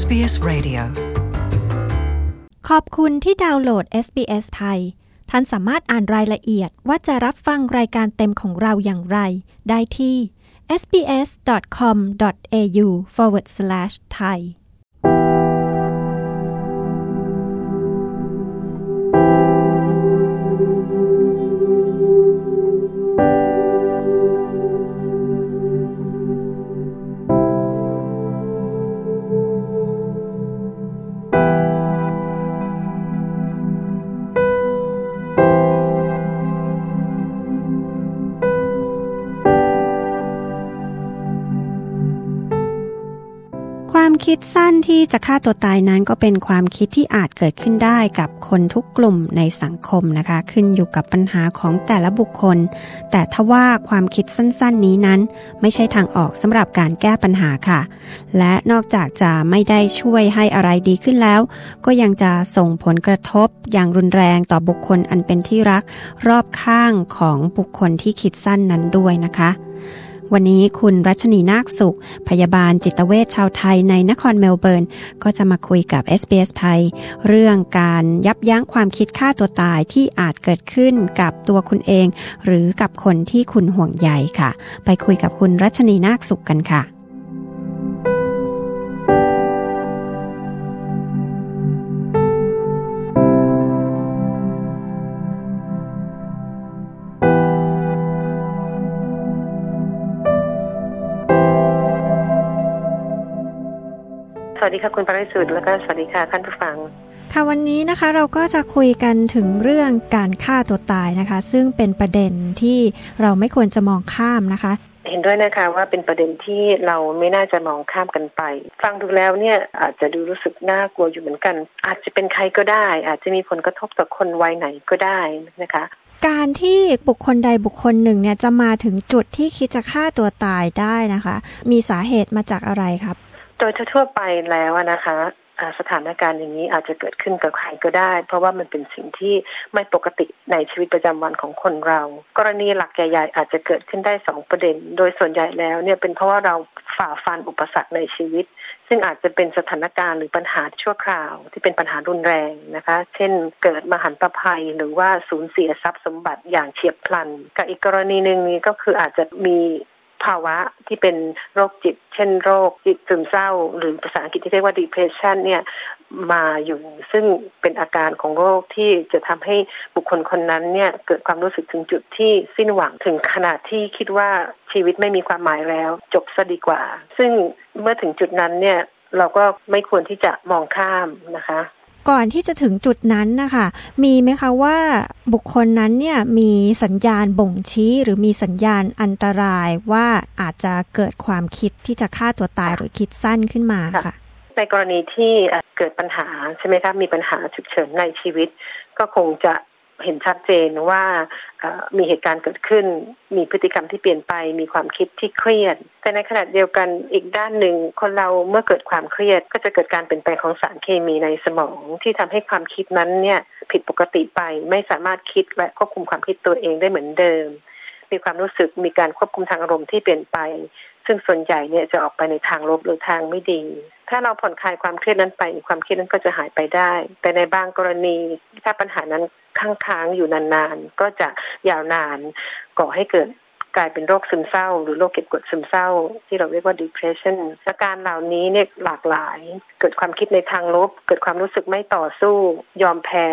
SBS Radio ขอบคุณที่ดาวน์โหลด SBS ไทย ท่านสามารถอ่านรายละเอียดว่าจะรับฟังรายการเต็มของเราอย่างไร ได้ที่ sbs.com.au ดสั้นที่จะฆ่าตัวตายนั้นก็เป็นความคิดที่อาจเกิดขึ้นได้กับคนทุกกลุ่มในสังคมนะคะ ขึ้นอยู่กับปัญหาของแต่ละบุคคล แต่ทว่าความคิดสั้นๆ นี้นั้น ไม่ใช่ทางออกสำหรับการแก้ปัญหาค่ะ และนอกจากจะไม่ได้ช่วยให้อะไรดีขึ้นแล้ว ก็ยังจะส่งผลกระทบอย่างรุนแรงต่อบุคคลอันเป็นที่รัก รอบข้างของบุคคลที่คิดสั้นนั้นด้วยนะคะ วันนี้คุณรัชนีนาคสุข พยาบาลจิตเวชชาวไทยในนครเมลเบิร์น ก็จะมาคุยกับ SBS ไทย เรื่องการยับยั้งความคิดฆ่าตัวตายที่อาจเกิดขึ้นกับตัวคุณเอง หรือกับคนที่คุณห่วงใยค่ะ ไปคุยกับคุณรัชนีนาคสุขกันค่ะ สวัสดีค่ะคุณปริสุทธิ์แล้วก็สวัสดีค่ะท่านผู้ฟัง ค่ะวันนี้นะคะเราก็จะคุยกันถึงเรื่องการฆ่าตัวตายนะคะ ซึ่งเป็นประเด็นที่เราไม่ควรจะมองข้ามนะคะ เห็นด้วยนะคะว่าเป็นประเด็นที่เราไม่น่าจะมองข้ามกันไป ฟังดูแล้วเนี่ยอาจจะดูรู้สึกน่ากลัวอยู่เหมือนกัน อาจจะเป็นใครก็ได้ อาจจะมีผลกระทบต่อคนวัยไหนก็ได้นะคะการที่บุคคลใดบุคคลหนึ่งเนี่ยจะมาถึงจุดที่คิดจะฆ่าตัวตายได้นะคะ มีสาเหตุมาจากอะไรครับ โดยทั่วไปแล้วนะคะสถานการณ์อย่างนี้อาจจะเกิดขึ้นกับใครก็ได้ เพราะว่ามันเป็นสิ่งที่ไม่ปกติในชีวิตประจำวันของคนเรา กรณีหลักใหญ่ๆอาจจะเกิดขึ้นได้สองประเด็น โดยส่วนใหญ่แล้วเนี่ยเป็นเพราะว่าเราฝ่าฟันอุปสรรคในชีวิต ซึ่งอาจจะเป็นสถานการณ์หรือปัญหาชั่วคราว ที่เป็นปัญหารุนแรงนะคะ เช่น เกิดมหันตภัยหรือว่าสูญเสียทรัพย์สมบัติอย่างเฉียบพลัน กับอีกกรณีหนึ่งนี้ก็คืออาจจะมี ภาวะที่เป็นโรคจิต เช่นโรคจิตซึมเศร้า หรือภาษาอังกฤษที่เรียกว่า depression เนี่ยมาอยู่ซึ่งเป็นอาการของโรคที่จะทำให้บุคคลคนนั้นเนี่ยเกิดความรู้สึกถึงจุดที่สิ้นหวังถึงขนาดที่คิดว่าชีวิตไม่มีความหมายแล้ว จบซะดีกว่า ซึ่งเมื่อถึงจุดนั้นเนี่ยเราก็ไม่ควรที่จะมองข้ามนะคะ ก่อนที่จะถึงจุดนั้นนะคะมีไหมคะว่าบุคคลนั้นเนี่ยมีสัญญาณบ่งชี้ หรือมีสัญญาณอันตรายว่าอาจจะเกิดความคิดที่จะฆ่าตัวตายหรือคิดสั้นขึ้นมาค่ะ ในกรณีที่เกิดปัญหาใช่ไหมคะมีปัญหาฉุกเฉินในชีวิต ก็คงจะ เห็นชัดเจนว่ามีเหตุการณ์เกิดขึ้น มีพฤติกรรมที่เปลี่ยนไป มีความคิดที่เครียด แต่ในขณะเดียวกันอีกด้านหนึ่งคนเราเมื่อเกิดความเครียด ก็จะเกิดการเปลี่ยนแปลงของสารเคมีในสมอง ที่ทำให้ความคิดนั้นเนี่ยผิดปกติไปไม่สามารถคิดและควบคุมความคิดตัวเองได้เหมือนเดิม มีความรู้สึกมีการควบคุมทางอารมณ์ที่เปลี่ยนไป ซึ่งส่วนใหญ่เนี่ยจะออกไปในทางลบหรือทางไม่ดีถ้าเราผ่อนคลายความเครียดนั้นไป ความเครียดนั้นก็จะหายไปได้ แต่ในบางกรณีถ้าปัญหานั้น ค้างค้างๆอยู่นานๆ ก็จะยาวนานก่อให้เกิดกลายเป็นโรคซึมเศร้า หรือโรคเก็บกดซึมเศร้า ที่เราเรียกว่า depression อาการเหล่านี้เนี่ยหลากหลาย เกิดความคิดในทางลบ เกิดความรู้สึกไม่ต่อสู้ ยอมแพ้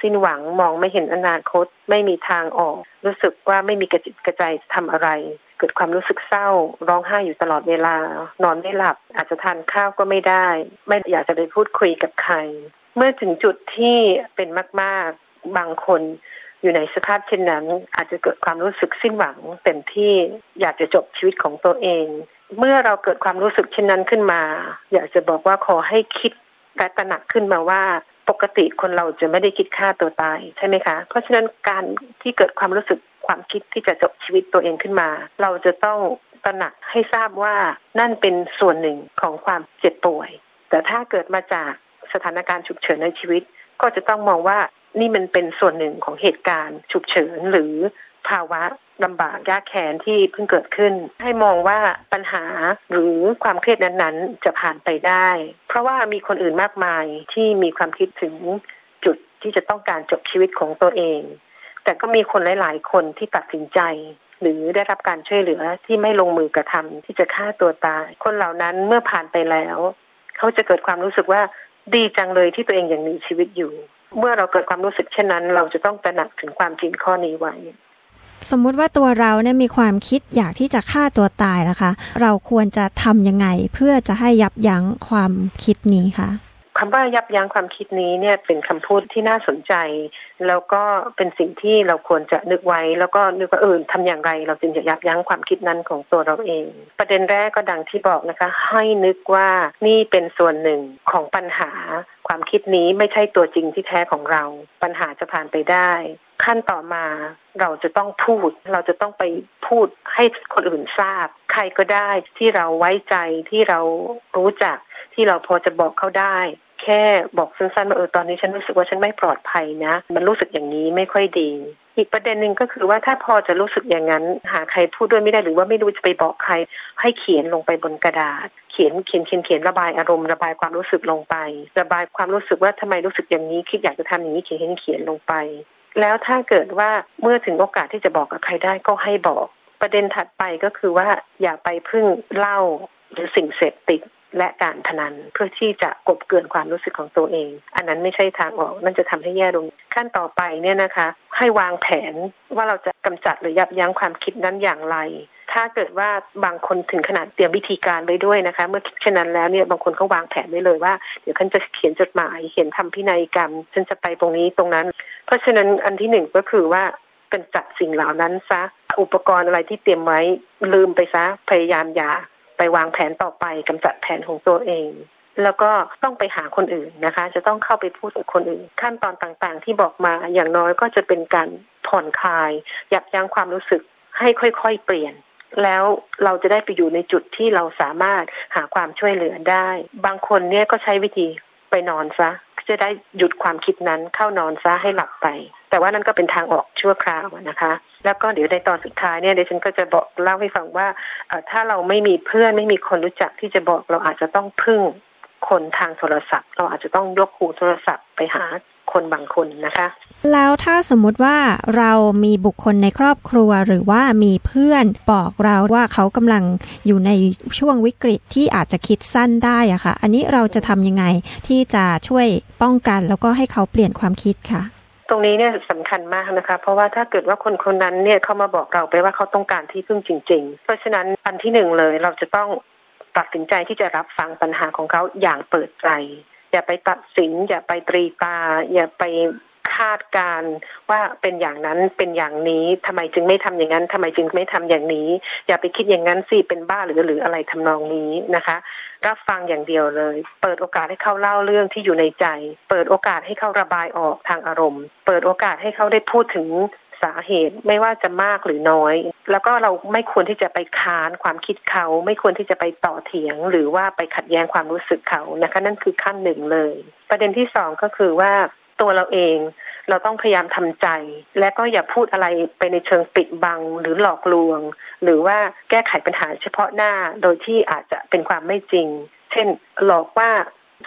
สิ้นหวังมองไม่เห็นอนาคต ไม่มีทางออก รู้สึกว่าไม่มีกระจิตกระใจจะทำอะไร เกิดความรู้สึกเศร้า ร้องไห้อยู่ตลอดเวลา นอนไม่หลับ อาจจะทานข้าวก็ไม่ได้ ไม่อยากจะไปพูดคุยกับใคร เมื่อถึงจุดที่เป็นมากๆ บางคนอยู่ในสภาพเช่นนั้น อาจจะเกิดความรู้สึกสิ้นหวังเต็มที่อยากจะจบชีวิตของตัวเอง เมื่อเราเกิดความรู้สึกเช่นนั้นขึ้นมา อยากจะบอกว่าขอให้คิดและตระหนักขึ้นมาว่าปกติคนเราจะไม่ได้คิดฆ่าตัวตายใช่ไหมคะ เพราะฉะนั้นการที่เกิดความรู้สึกความคิดที่จะจบชีวิตตัวเองขึ้นมา เราจะต้องตระหนักให้ทราบว่านั่นเป็นส่วนหนึ่งของความเจ็บป่วย แต่ถ้าเกิดมาจากสถานการณ์ฉุกเฉินในชีวิต ก็จะต้องมองว่า นี่มันเป็นส่วนหนึ่งของเหตุการณ์ ฉุกเฉินหรือภาวะลำบากยากแค้นที่เพิ่งเกิดขึ้น ให้มองว่าปัญหาหรือความเครียดนั้นๆ จะผ่านไปได้ เพราะว่ามีคนอื่นมากมายที่มีความคิดถึงจุดที่จะต้องการจบชีวิตของตัวเอง แต่ก็มีคนหลาย ๆ คนที่ตัดสินใจ หรือได้รับการช่วยเหลือที่ไม่ลงมือกระทำที่จะฆ่าตัวตาย คนเหล่านั้นเมื่อผ่านไปแล้ว เขาจะเกิดความรู้สึกว่าดีจังเลยที่ตัวเองยังมีชีวิตอยู่ เมื่อเราเกิดความรู้สึกเช่นนั้น เราจะต้องตระหนักถึงความจริงข้อนี้ไว้ สมมุติว่าตัวเราเนี่ยมีความคิดอยากที่จะฆ่าตัวตายนะคะ เราควรจะทำยังไงเพื่อจะให้ยับยั้งความคิดนี้คะ คำว่ายับยั้งความคิดนี้เนี่ยเป็นคำพูดที่น่าสนใจ แล้วก็เป็นสิ่งที่เราควรจะนึกไว้ แล้วก็นึกว่าเออทำอย่างไร เราจึงจะยับยั้งความคิดนั้นของตัวเราเอง ประเด็นแรกก็ดังที่บอกนะคะ ให้นึกว่านี่เป็นส่วนหนึ่งของปัญหา ความคิดนี้ไม่ใช่ตัวจริงที่แท้ของเรา ปัญหาจะผ่านไปได้ ขั้นต่อมาเราจะต้องพูด เราจะต้องไปพูดให้คนอื่นทราบ ใครก็ได้ที่เราไว้ใจที่เรารู้จักที่เราพอจะบอกเขาได้ แค่บอกสั้นๆว่าเออตอนนี้ฉันรู้สึกว่าฉันไม่ปลอดภัยนะ มันรู้สึกอย่างนี้ไม่ค่อยดี อีกประเด็นหนึ่งก็คือว่าถ้าพอจะรู้สึกอย่างนั้น หาใครพูดด้วยไม่ได้หรือว่าไม่รู้จะไปบอกใคร ให้เขียนลงไปบนกระดาษ เขียนเขียนเขียนเขียนระบายอารมณ์ระบายความรู้สึกลงไป ระบายความรู้สึกว่าทำไมรู้สึกอย่างนี้ คิดอยากจะทำอย่างนี้เขียนเขียนลงไป แล้วถ้าเกิดว่าเมื่อถึงโอกาสที่จะบอกกับใครได้ก็ให้บอก ประเด็นถัดไปก็คือว่าอย่าไปพึ่งเล่าหรือสิ่งเสพติด และการพนันเพื่อที่จะกบเกินความรู้สึกของตัวเอง อันนั้นไม่ใช่ทางออกนั่นจะทำให้แย่ลงขั้นต่อไปเนี่ยนะคะ ให้วางแผนว่าเราจะกำจัดหรือยับยั้งความคิดนั้นอย่างไร ถ้าเกิดว่าบางคนถึงขนาดเตรียมวิธีการไว้ด้วยนะคะ เมื่อคิดเช่นนั้นแล้วเนี่ยบางคนเขาวางแผนไว้เลยว่า เดี๋ยวฉันจะเขียนจดหมายเขียนทำพินัยกรรมฉันจะไปตรงนี้ตรงนั้น เพราะฉะนั้นอันที่หนึ่งก็คือว่ากำจัดสิ่งเหล่านั้นซะอุปกรณ์อะไรที่เตรียมไว้ลืมไปซะพยายามอย่า ไปวางแผนต่อไปกำจัดแผนของตัวเอง แล้วก็ต้องไปหาคนอื่นนะคะ จะต้องเข้าไปพูดกับคนอื่น ขั้นตอนต่างๆ ที่บอกมาอย่างน้อยก็จะเป็นการผ่อนคลายยับยั้งความรู้สึกให้ค่อยๆ เปลี่ยนแล้วเราจะได้ไปอยู่ในจุดที่เราสามารถหาความช่วยเหลือได้ บางคนเนี่ยก็ใช้วิธีไปนอนซะ จะได้หยุดความคิดนั้นเข้านอนซะให้หลับไป แต่ว่านั่นก็เป็นทางออกชั่วคราวนะคะ แล้วก็เดี๋ยวในตอนสุดท้ายเนี่ยเดี๋ยวฉันก็จะบอกเล่าให้ฟังว่าถ้าเราไม่มีเพื่อนไม่มีคนรู้จักที่จะบอกเราอาจจะต้องพึ่งคนทางโทรศัพท์ เราอาจจะต้องยกหูโทรศัพท์ไปหาคนบางคนนะคะ แล้วถ้าสมมุติว่าเรามีบุคคลในครอบครัวหรือว่ามีเพื่อนบอกเราว่าเขากำลังอยู่ในช่วงวิกฤตที่อาจจะคิดสั้นได้อะคะ่ะ อันนี้เราจะทำยังไงที่จะช่วยป้องกันแล้วก็ให้เขาเปลี่ยนความคิดค่ะ รงนี้เนี่ยสำคัญมากนะคะ เพราะว่าถ้าเกิดว่าคนคนนั้นเนี่ยเขามาบอกเราไปว่าเขาต้องการที่พึ่งจริง ๆ เพราะฉะนั้นอันที่หนึ่งเลยเราจะต้องตัดสินใจที่จะรับฟังปัญหาของเขาอย่างเปิดใจ อย่าไปตัดสิน อย่าไปตรีตา อย่าไปาดการว่าเป็นอย่างนั้นเป็นอย่างนี้ทำไมจึงไม่ทำอย่างนั้นทำไมจึงไม่ทำอย่างนี้ อย่าไปคิดอย่างนั้นสิเป็นบ้าหรือหรืออะไรทำนองนี้นะคะ รับฟังอย่างเดียวเลย เปิดโอกาสให้เขาเล่าเรื่องที่อยู่ในใจ เปิดโอกาสให้เขาระบายออกทางอารมณ์ เปิดโอกาสให้เขาได้พูดถึงสาเหตุไม่ว่าจะมากหรือน้อย แล้วก็เราไม่ควรที่จะไปค้านความคิดเขา ไม่ควรที่จะไปต่อเถียง หรือว่าไปขัดแย้งความรู้สึกเขานะคะ นั่นคือขั้นหนึ่งเลย ประเด็นที่สองก็คือว่า ตัวเราเอง เราต้องพยายามทำใจ และก็อย่าพูดอะไรไปในเชิงปิดบังหรือหลอกลวง หรือว่าแก้ไขปัญหาเฉพาะหน้าโดยที่อาจจะเป็นความไม่จริง เช่น หลอกว่า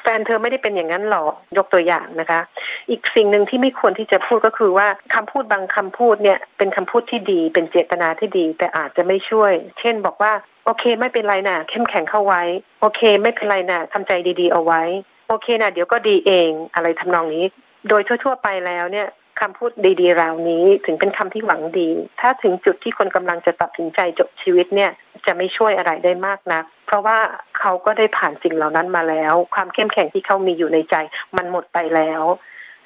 แฟนเธอไม่ได้เป็นอย่างนั้นหรอกยกตัวอย่างนะคะ อีกสิ่งหนึ่งที่ไม่ควรที่จะพูดก็คือว่าคำพูดบางคำพูดเนี่ยเป็นคำพูดที่ดี เป็นเจตนาที่ดี แต่อาจจะไม่ช่วย เช่น บอกว่าโอเค ไม่เป็นไรนะ่ะ เข้มแข็งเข้าไว้ โอเค ไม่เป็นไรนะ่ะทำใจดีๆเอาไว้ โอเคนะเดี๋ยวก็ดีเองอะไรทำนองนี้ โดยทั่ว ๆ ไปแล้วเนี่ยคำพูดดีๆเหล่านี้ถึงเป็นคำที่หวังดี ถ้าถึงจุดที่คนกำลังจะตัดสินใจจบชีวิตเนี่ย จะไม่ช่วยอะไรได้มากนัก เพราะว่าเขาก็ได้ผ่านสิ่งเหล่านั้นมาแล้ว ความเข้มแข็งที่เขามีอยู่ในใจมันหมดไปแล้ว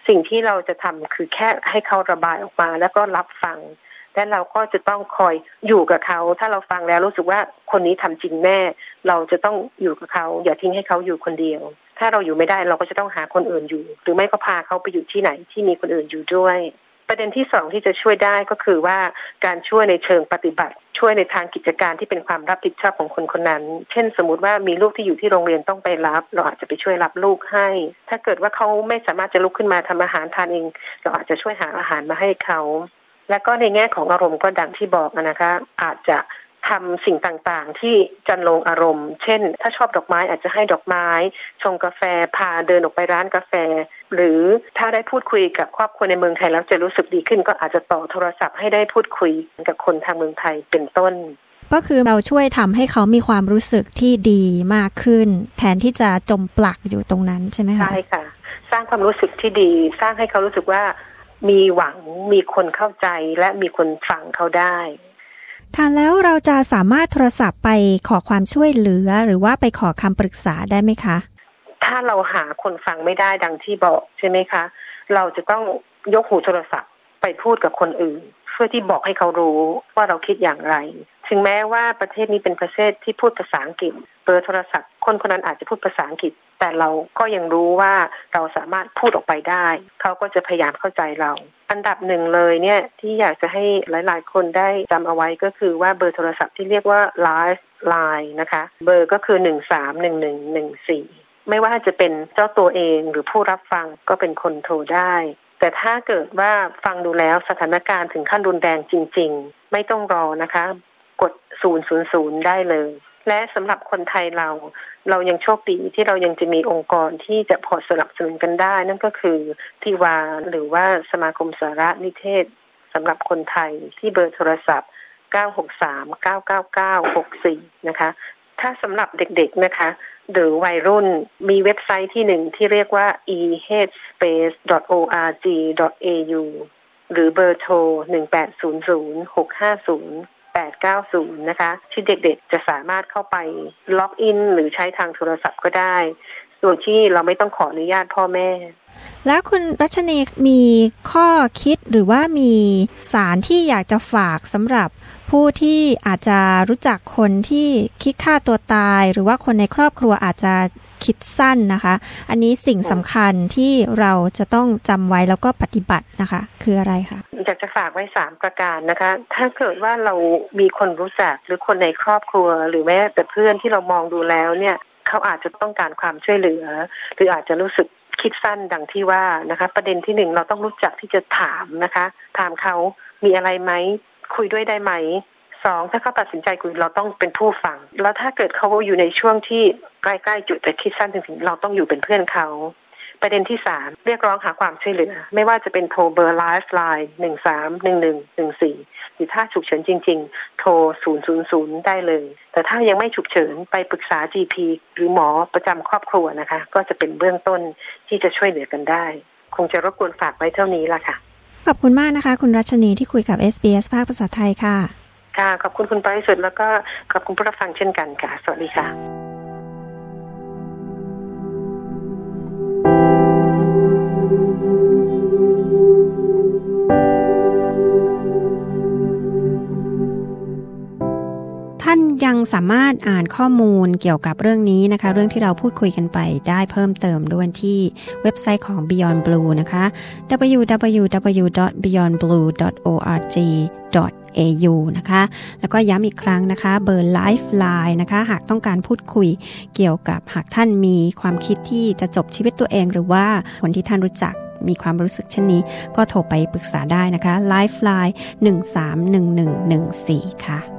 สิ่งที่เราจะทำคือแค่ให้เขาระบายออกมาแล้วก็รับฟังและเราก็จะต้องคอยอยู่กับเขา ถ้าเราฟังแล้วรู้สึกว่าคนนี้ทำจริงแน่ เราจะต้องอยู่กับเขา อย่าทิ้งให้เขาอยู่คนเดียว ถ้าเราอยู่ไม่ได้เราก็จะต้องหาคนอื่นอยู่ หรือไม่ก็พาเขาไปอยู่ที่ไหนที่มีคนอื่นอยู่ด้วย ประเด็นที่สองที่จะช่วยได้ก็คือว่าการช่วยในเชิงปฏิบัติ ช่วยในทางกิจการที่เป็นความรับผิดชอบของคนคนนั้น เช่น สมมติว่ามีลูกที่อยู่ที่โรงเรียนต้องไปรับ เราอาจจะไปช่วยรับลูกให้ ถ้าเกิดว่าเขาไม่สามารถจะลุกขึ้นมาทำอาหารทานเอง เราอาจจะช่วยหาอาหารมาให้เขาและก็ในแง่ของอารมณ์ก็ดังที่บอกนะคะ อาจจะ ทำสิ่งต่างๆ ที่จันลงอารมณ์ เช่น ถ้าชอบดอกไม้อาจจะให้ดอกไม้ ชงกาแฟ พาเดินออกไปร้านกาแฟ หรือถ้าได้พูดคุยกับครอบครัวในเมืองไทยแล้วจะรู้สึกดีขึ้น ก็อาจจะต่อโทรศัพท์ให้ได้พูดคุยกับคนทางเมืองไทยเป็นต้น ก็คือเราช่วยทำให้เขามีความรู้สึกที่ดีมากขึ้น แทนที่จะจมปลักอยู่ตรงนั้นใช่ไหมคะ ใช่ค่ะ สร้างความรู้สึกที่ดี สร้างให้เขารู้สึกว่ามีหวังมีคนเข้าใจและมีคนฟังเขาได้ ทานแล้วเราจะสามารถโทรศัพท์ไปขอความช่วยเหลือ หรือว่าไปขอคำปรึกษาได้ไหมคะ ถ้าเราหาคนฟังไม่ได้ดังที่บอกใช่ไหมคะ เราจะต้องยกหูโทรศัพท์ไปพูดกับคนอื่น เพื่อที่บอกให้เขารู้ว่าเราคิดอย่างไร ถึงแม้ว่าประเทศนี้เป็นประเทศที่พูดภาษาอังกฤษ บอร์โทรศัพท์ คนคนนั้นอาจจะพูดภาษาอังกฤษ แต่เราก็ยังรู้ว่าเราสามารถพูดออกไปได้ เขาก็จะพยายามเข้าใจเรา อันดับหนึ่งเลยเนี่ยที่อยากจะให้หลาย ๆ คนได้จำเอาไว้ก็คือว่าเบอร์โทรศัพท์ที่เรียกว่า Live Line นะคะ เบอร์ก็คือหนึ่งสามหนึ่งหนึ่งหนึ่งสี่ไม่ว่าจะเป็นเจ้าตัวเองหรือผู้รับฟังก็เป็นคนโทรได้ แต่ถ้าเกิดว่าฟังดูแล้วสถานการณ์ถึงขั้นรุนแรงจริง ๆ ไม่ต้องรอนะคะ กดศูนย์ศูนย์ศูนย์ได้เลย และสำหรับคนไทยเรา เรายังโชคดีที่เรายังจะมีองค์กรที่จะพอสนับสนุนกันได้ นั่นก็คือทีวาหรือว่าสมาคมสารนิเทศสำหรับคนไทยที่เบอร์โทรศัพท์ 963-999-64 นะคะ ถ้าสำหรับเด็กๆนะคะ หรือวัยรุ่นมีเว็บไซต์ที่หนึ่งที่เรียกว่า eheadspace.org.au หรือเบอร์โทร 1800 650 890 นะคะ ที่เด็กๆจะสามารถเข้าไปล็อกอิน หรือใช้ทางโทรศัพท์ก็ได้โดยที่เราไม่ต้องขออนุญาตพ่อแม่ แล้วคุณรัชนีมีข้อคิดหรือว่ามีสารที่อยากจะฝากสำหรับผู้ที่อาจจะรู้จักคนที่คิดฆ่าตัวตาย หรือว่าคนในครอบครัวอาจจะคิดสั้นนะคะ อันนี้สิ่งสำคัญที่เราจะต้องจำไว้แล้วก็ปฏิบัตินะคะ คืออะไรคะ อยากจะฝากไว้สามประการนะคะ ถ้าเกิดว่าเรามีคนรู้จักหรือคนในครอบครัว หรือแม้แต่เพื่อนที่เรามองดูแล้วเนี่ยเขาอาจจะต้องการความช่วยเหลือ หรืออาจจะรู้สึกคิดสั้นดังที่ว่านะคะ ประเด็นที่หนึ่งเราต้องรู้จักที่จะถามนะคะ ถามเขามีอะไรไหมคุยด้วยได้ไหมสองถ้าเขาตัดสินใจคุยเราต้องเป็นผู้ฟัง แล้วถ้าเกิดเขาอยู่ในช่วงที่ใกล้ๆจุดจะคิดสั้นถึงๆเราต้องอยู่เป็นเพื่อนเขา ประเด็นที่สามเรียกร้องหาความช่วยเหลือ ไม่ว่าจะเป็นโทรเบอร์ Lifeline หนึ่งสามหนึ่งหนึ่งหนึ่งสี่หรือถ้าฉุกเฉินจริง ๆ โทรศูนย์ศูนย์ศูนย์ได้เลย แต่ถ้ายังไม่ฉุกเฉินไปปรึกษา GP หรือหมอประจำครอบครัวนะคะ ก็จะเป็นเบื้องต้นที่จะช่วยเหลือกันได้ คงจะรบกวนฝากไว้เท่านี้ละค่ะ ขอบคุณมากนะคะ คุณรัชนีที่คุยกับ SBS ภาคภาษาไทยค่ะ ค่ะ ขอบคุณคุณปริสุทธิ์แล้วก็ขอบคุณผู้รับฟังเช่นกันค่ะ สวัสดีค่ะ ท่านยังสามารถอ่านข้อมูลเกี่ยวกับเรื่องนี้นะคะ เรื่องที่เราพูดคุยกันไปได้เพิ่มเติมด้วยที่เว็บไซต์ของ Beyond Blue นะคะ www.beyondblue.org au นะคะ แล้วก็ย้ำอีกครั้งนะคะ เบอร์ Lifeline นะคะ หากต้องการพูดคุยเกี่ยวกับหากท่านมีความคิดที่จะจบชีวิตตัวเอง หรือว่าคนที่ท่านรู้จักมีความรู้สึกเช่นนี้ ก็โทรไปปรึกษาได้นะคะ Lifeline 131114 ค่ะ